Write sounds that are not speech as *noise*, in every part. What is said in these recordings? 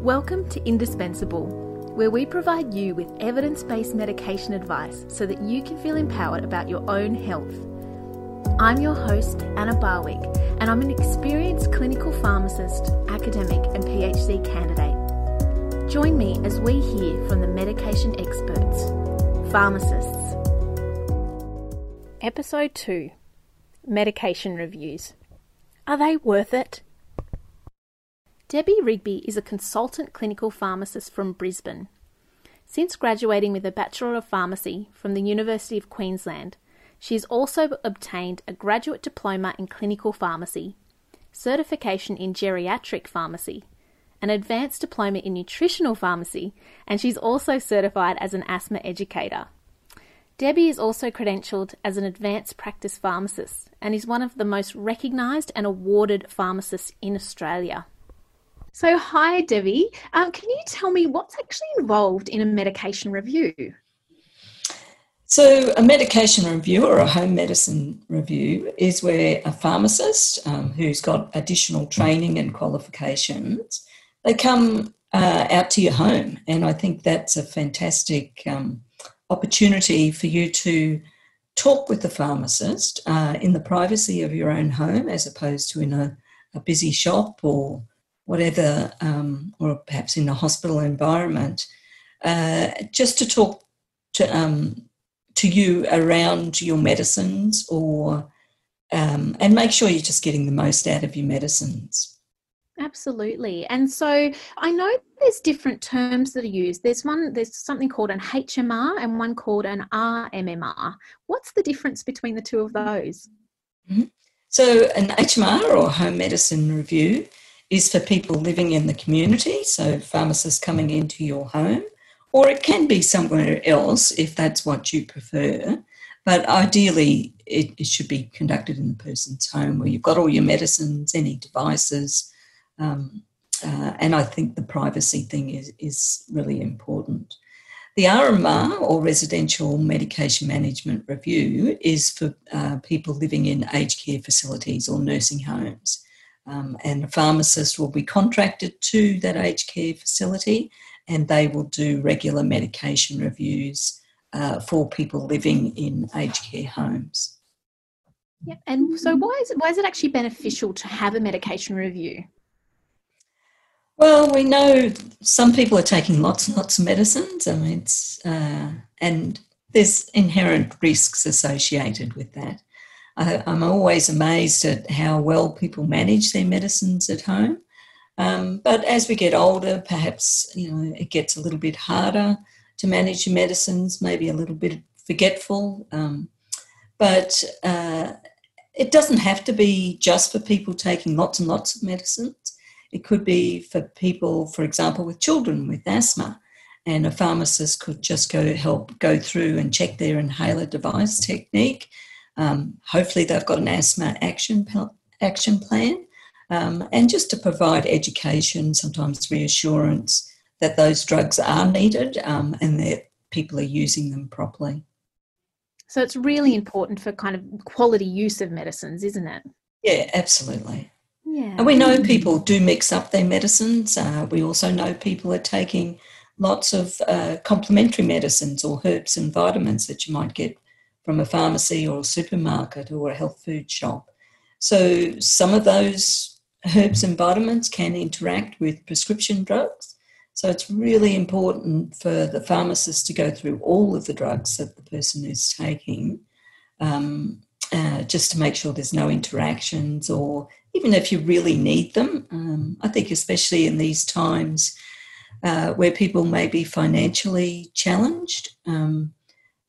Welcome to Indispensable, where we provide you with evidence based medication advice so that you can feel empowered about your own health. I'm your host, Anna Barwick, and I'm an experienced clinical pharmacist, academic, and PhD candidate. Join me as we hear from the medication experts, pharmacists. Episode 2 Medication Reviews. Are they worth it? Debbie Rigby is a consultant clinical pharmacist from Brisbane. Since graduating with a Bachelor of Pharmacy from the University of Queensland, she has also obtained a graduate diploma in clinical pharmacy, certification in geriatric pharmacy, an advanced diploma in nutritional pharmacy, and she's also certified as an asthma educator. Debbie is also credentialed as an advanced practice pharmacist and is one of the most recognised and awarded pharmacists in Australia. So, hi, Debbie. Um, can you tell me what's actually involved in a medication review? So, a medication review or a home medicine review is where a pharmacist um, who's got additional training and qualifications they come uh, out to your home, and I think that's a fantastic um, opportunity for you to talk with the pharmacist uh, in the privacy of your own home as opposed to in a, a busy shop or whatever, um, or perhaps in a hospital environment, uh, just to talk to, um, to you around your medicines or um, and make sure you're just getting the most out of your medicines. Absolutely. And so I know there's different terms that are used. There's one, there's something called an HMR and one called an RMMR. What's the difference between the two of those? Mm-hmm. So, an HMR or home medicine review is for people living in the community, so pharmacists coming into your home, or it can be somewhere else if that's what you prefer. But ideally, it, it should be conducted in the person's home where you've got all your medicines, any devices, um, uh, and I think the privacy thing is, is really important. The RMR, or Residential Medication Management Review, is for uh, people living in aged care facilities or nursing homes. Um, and a pharmacist will be contracted to that aged care facility and they will do regular medication reviews uh, for people living in aged care homes. Yeah, and so why is it why is it actually beneficial to have a medication review? Well, we know some people are taking lots and lots of medicines. I mean, it's, uh, and there's inherent risks associated with that. I, am always amazed at how well people manage their medicines at home. Um, but as we get older, perhaps you know it gets a little bit harder to manage your medicines. Maybe a little bit forgetful. Um, but uh, it doesn't have to be just for people taking lots and lots of medicines. It could be for people, for example, with children with asthma, and a pharmacist could just go help go through and check their inhaler device technique. Um, hopefully, they've got an asthma action action plan, um, and just to provide education, sometimes reassurance that those drugs are needed um, and that people are using them properly. So it's really important for kind of quality use of medicines, isn't it? Yeah, absolutely. Yeah. And we know people do mix up their medicines. Uh, we also know people are taking lots of uh, complementary medicines or herbs and vitamins that you might get from a pharmacy or a supermarket or a health food shop. So some of those herbs and vitamins can interact with prescription drugs. So it's really important for the pharmacist to go through all of the drugs that the person is taking um, uh, just to make sure there's no interactions or even if you really need them. Um, I think, especially in these times uh, where people may be financially challenged, um,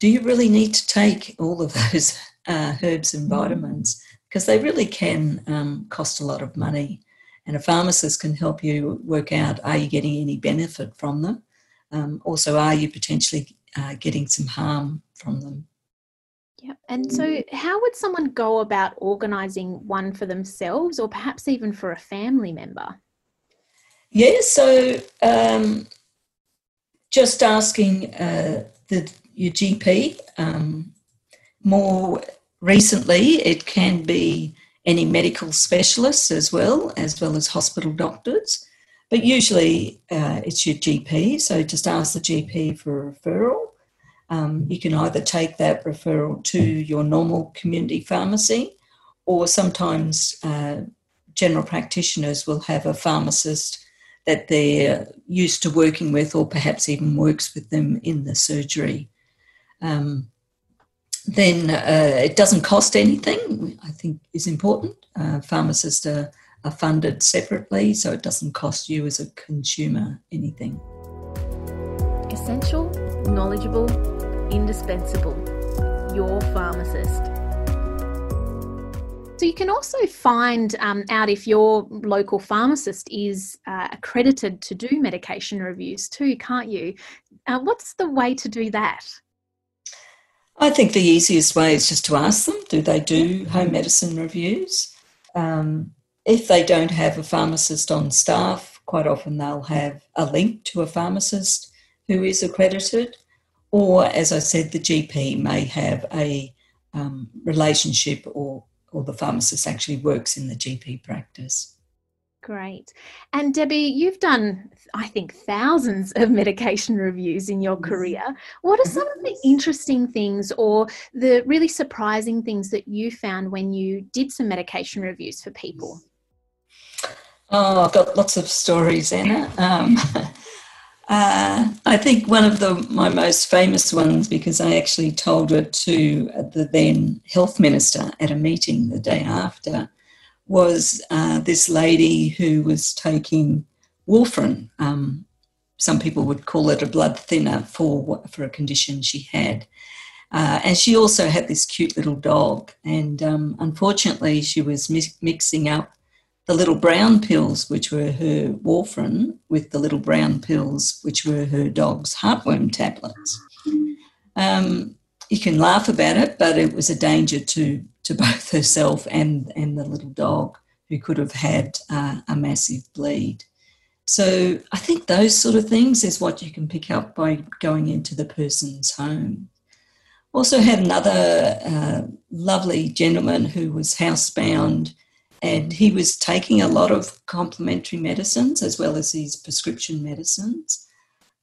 do you really need to take all of those uh, herbs and vitamins? Because they really can um, cost a lot of money. And a pharmacist can help you work out are you getting any benefit from them? Um, also, are you potentially uh, getting some harm from them? Yeah. And so, how would someone go about organising one for themselves or perhaps even for a family member? Yeah, so um, just asking uh, the, your GP. Um, more recently, it can be any medical specialists as well, as well as hospital doctors. but usually uh, it's your GP, so just ask the GP for a referral. Um, you can either take that referral to your normal community pharmacy, or sometimes uh, general practitioners will have a pharmacist that they're used to working with, or perhaps even works with them in the surgery. Um, then uh, it doesn't cost anything, I think is important. Uh, pharmacists are, are funded separately, so it doesn't cost you as a consumer anything. Essential, knowledgeable, indispensable. Your pharmacist. So you can also find um, out if your local pharmacist is uh, accredited to do medication reviews too, can't you? Uh, what's the way to do that? I think the easiest way is just to ask them do they do home medicine reviews? Um, if they don't have a pharmacist on staff, quite often they'll have a link to a pharmacist who is accredited, or as I said, the GP may have a um, relationship or, or the pharmacist actually works in the GP practice. Great. And Debbie, you've done, I think, thousands of *laughs* medication reviews in your career. What are some of the interesting things or the really surprising things that you found when you did some medication reviews for people? Oh, I've got lots of stories, Anna. Um, *laughs* uh, I think one of the my most famous ones because I actually told it to the then health minister at a meeting the day after was uh, this lady who was taking warfarin. Um, some people would call it a blood thinner for for a condition she had. Uh, and she also had this cute little dog. And um, unfortunately, she was mi- mixing up the little brown pills, which were her warfarin, with the little brown pills, which were her dog's heartworm tablets. Um, you can laugh about it, but it was a danger to to both *laughs* herself and, and the little dog who could have had uh, a massive bleed. So I think those sort of things is what you can pick up by going into the person's home. Also had another uh, lovely gentleman who was housebound and he was taking a lot of complementary medicines as well as his prescription medicines.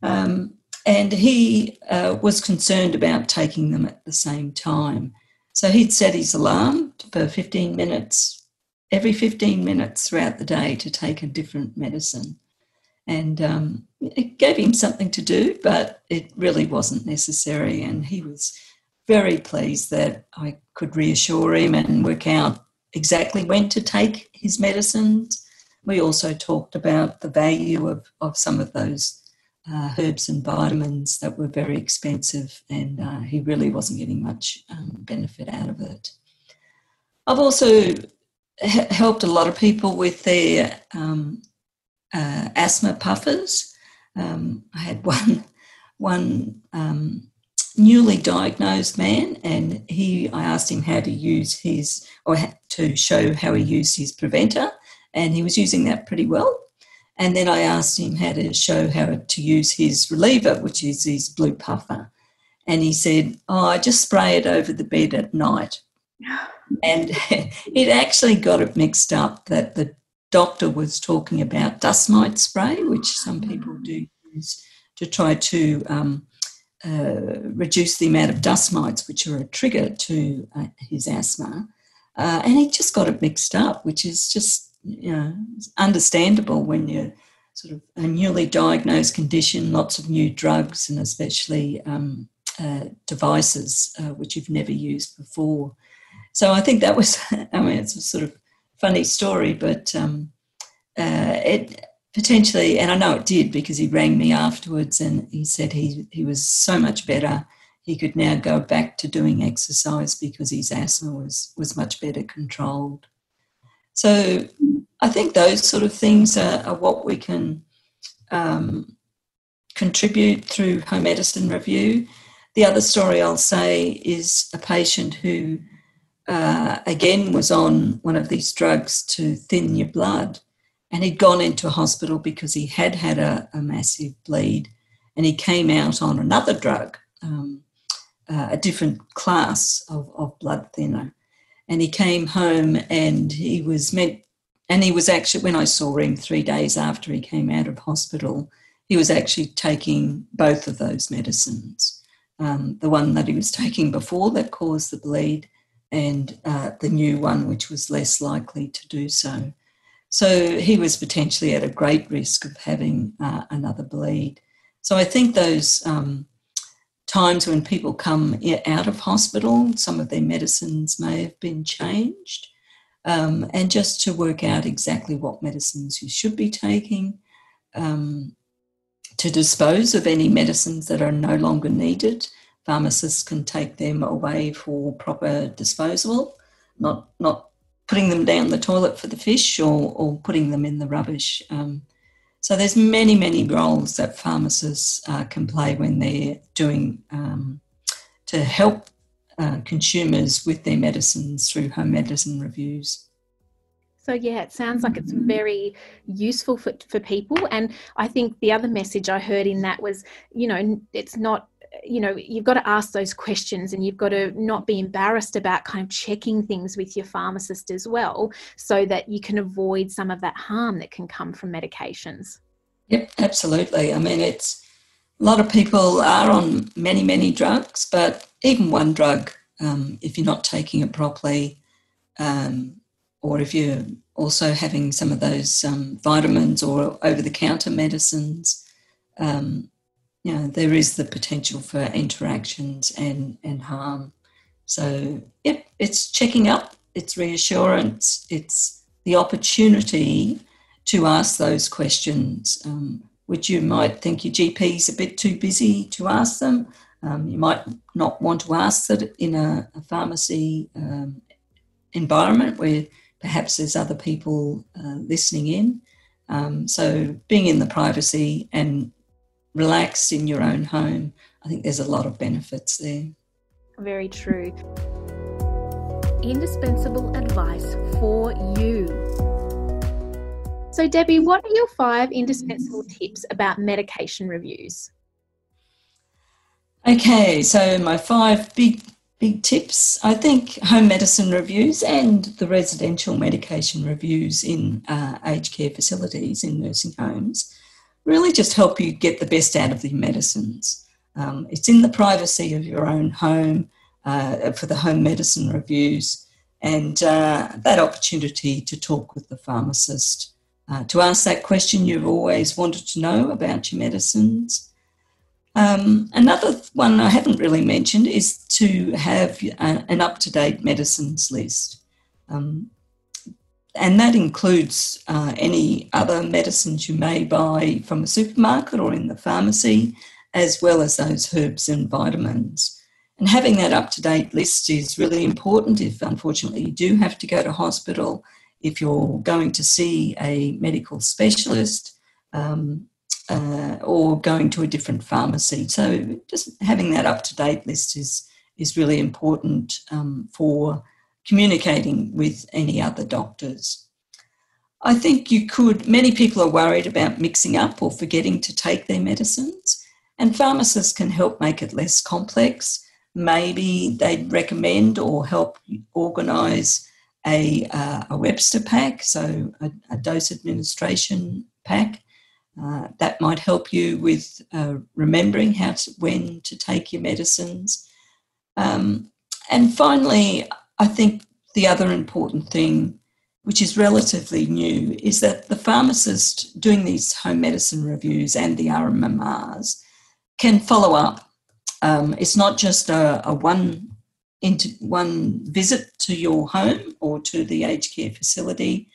Um, and he uh, was concerned about taking them at the same time. So he'd set his alarm for 15 minutes, every 15 minutes throughout the day to take a different medicine. And um, it gave him something to do, but it really wasn't necessary. And he was very pleased that I could reassure him and work out exactly when to take his medicines. We also talked about the value of, of some of those uh, herbs and vitamins that were very expensive, and uh, he really wasn't getting much um, benefit out of it. I've also helped a lot of people with their um, uh, asthma puffers. Um, I had *laughs* one one um, newly diagnosed man, and he I asked him how to use his or to show how he used his preventer, and he was using that pretty well. And then I asked him how to show how to use his reliever, which is his blue puffer. And he said, Oh, I just spray it over the bed at night. *sighs* And *laughs* it actually got it mixed up that the doctor was talking about dust mite spray, which some people do use to try to um, uh, reduce the amount of dust mites, which are a trigger to uh, his asthma. Uh, and he just got it mixed up, which is just you know, understandable when you're sort of a newly diagnosed condition, lots of new drugs, and especially um, uh, devices uh, which you've never used before. So I think that was, *laughs* I mean, it's a sort of funny story, but um, uh, it potentially, and I know it did because he rang me afterwards and he said he, he was so much better. He could now go back to doing exercise because his asthma was, was much better controlled. So I think those sort of things are, are what we can um, contribute through home medicine review. The other story I'll say is a patient who, uh, again, was on one of these drugs to thin your blood, and he'd gone into a hospital because he had had a, a massive bleed, and he came out on another drug, um, uh, a different class of, of blood thinner and he came home and he was meant and he was actually, when I saw him three days after he came out of hospital, he was actually taking both of those medicines. Um, the one that he was taking before that caused the bleed, and uh, the new one, which was less likely to do so. So he was potentially at a great risk of having uh, another bleed. So I think those um, times when people come out of hospital, some of their medicines may have been changed, um, and just to work out exactly what medicines you should be taking. Um, to dispose of any medicines that are no longer needed, pharmacists can take them away for proper disposal, not not putting them down the toilet for the fish or, or putting them in the rubbish. Um, so there's many, many roles that pharmacists uh, can play when they're doing um, to help uh, consumers with their medicines through home medicine reviews. So yeah, it sounds like it's very useful for, for people. And I think the other message I heard in that was, you know, it's not you know you've got to ask those questions and you've got to not be embarrassed about kind of checking things with your pharmacist as well so that you can avoid some of that harm that can come from medications yep absolutely i mean it's a lot of people are on many many drugs but even one drug um, if you're not taking it properly um, or if you're also having some of those um, vitamins or over the counter medicines um, you know, there is the potential for interactions and, and harm. So, yep, it's checking up, it's reassurance, it's the opportunity to ask those questions, um, which you might think your GP is a bit too busy to ask them. Um, you might not want to ask that in a, a pharmacy um, environment where perhaps there's other people uh, listening in. Um, so, being in the privacy and relaxed in your own home, I think there's a lot of benefits there. Very true. Indispensable advice for you. So, Debbie, what are your five indispensable tips about medication reviews? Okay, so my five big big tips. I think home medicine reviews and the residential medication reviews in uh, aged care facilities in nursing homes really just help you get the best out of the medicines. Um, it's in the privacy of your own home uh, for the home medicine reviews and uh, that opportunity to talk with the pharmacist, uh, to ask that question you've always wanted to know about your medicines. Um, another one I haven't really mentioned is to have a, an up to date medicines list. Um, and that includes uh, any other medicines you may buy from a supermarket or in the pharmacy, as well as those herbs and vitamins. And having that up to date list is really important if, unfortunately, you do have to go to hospital, if you're going to see a medical specialist, um, uh, or going to a different pharmacy. So, just having that up to date list is, is really important um, for communicating with any other doctors. I think you could, many people are worried about mixing up or forgetting to take their medicines, and pharmacists can help make it less complex. Maybe they'd recommend or help organise a, uh, a Webster pack, so a, a dose administration pack. Uh, that might help you with uh, remembering how to, when to take your medicines. Um, and finally, I think the other important thing, which is relatively new, is that the pharmacist doing these home medicine reviews and the RMMRs can follow up. Um, it's not just a, a one into one visit to your home or to the aged care facility.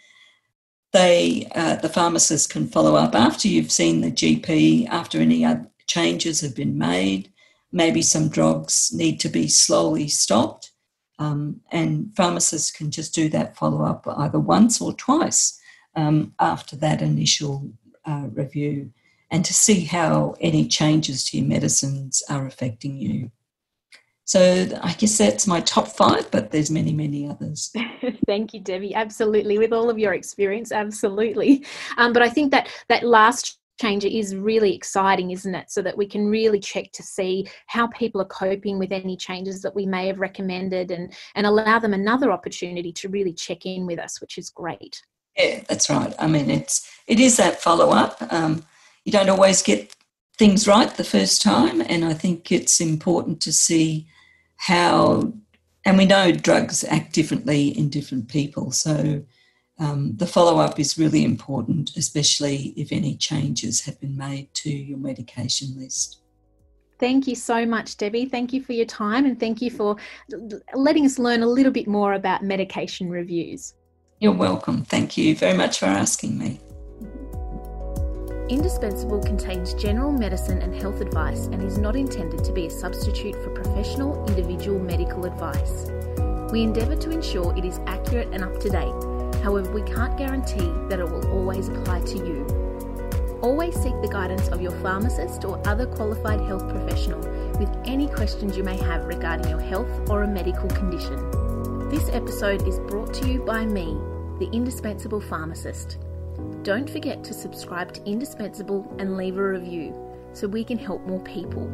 They, uh, the pharmacist can follow up after you've seen the GP, after any other changes have been made. Maybe some drugs need to be slowly stopped um, and pharmacists can just do that follow up either once or twice um, after that initial uh, review and to see how any changes to your medicines are affecting you. So I guess that's my top five, but there's many, many others. *laughs* Thank you, Debbie. Absolutely, with all of your experience, absolutely. Um, but I think that that last changer is really exciting, isn't it? So that we can really check to see how people are coping with any changes that we may have recommended and, and allow them another opportunity to really check in with us, which is great. Yeah, that's right. I mean, it's it is that follow up. Um, you don't always get things right the first time, and I think it's important to see how. And we know drugs act differently in different people, so um, the follow up is really important, especially if any changes have been made to your medication list. Thank you so much, Debbie. Thank you for your time and thank you for letting us learn a little bit more about medication reviews. You're welcome. Thank you very much for asking me. Indispensable contains general medicine and health advice and is not intended to be a substitute for professional individual medical advice. We endeavour to ensure it is accurate and up to date. However, we can't guarantee that it will always apply to you. Always seek the guidance of your pharmacist or other qualified health professional with any questions you may have regarding your health or a medical condition. This episode is brought to you by me, the Indispensable Pharmacist. Don't forget to subscribe to Indispensable and leave a review so we can help more people.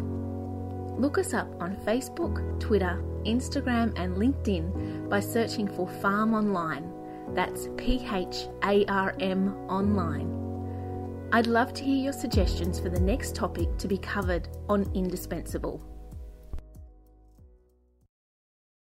Look us up on Facebook, Twitter, Instagram, and LinkedIn by searching for Pharm Online. That's P H A R M Online. I'd love to hear your suggestions for the next topic to be covered on Indispensable.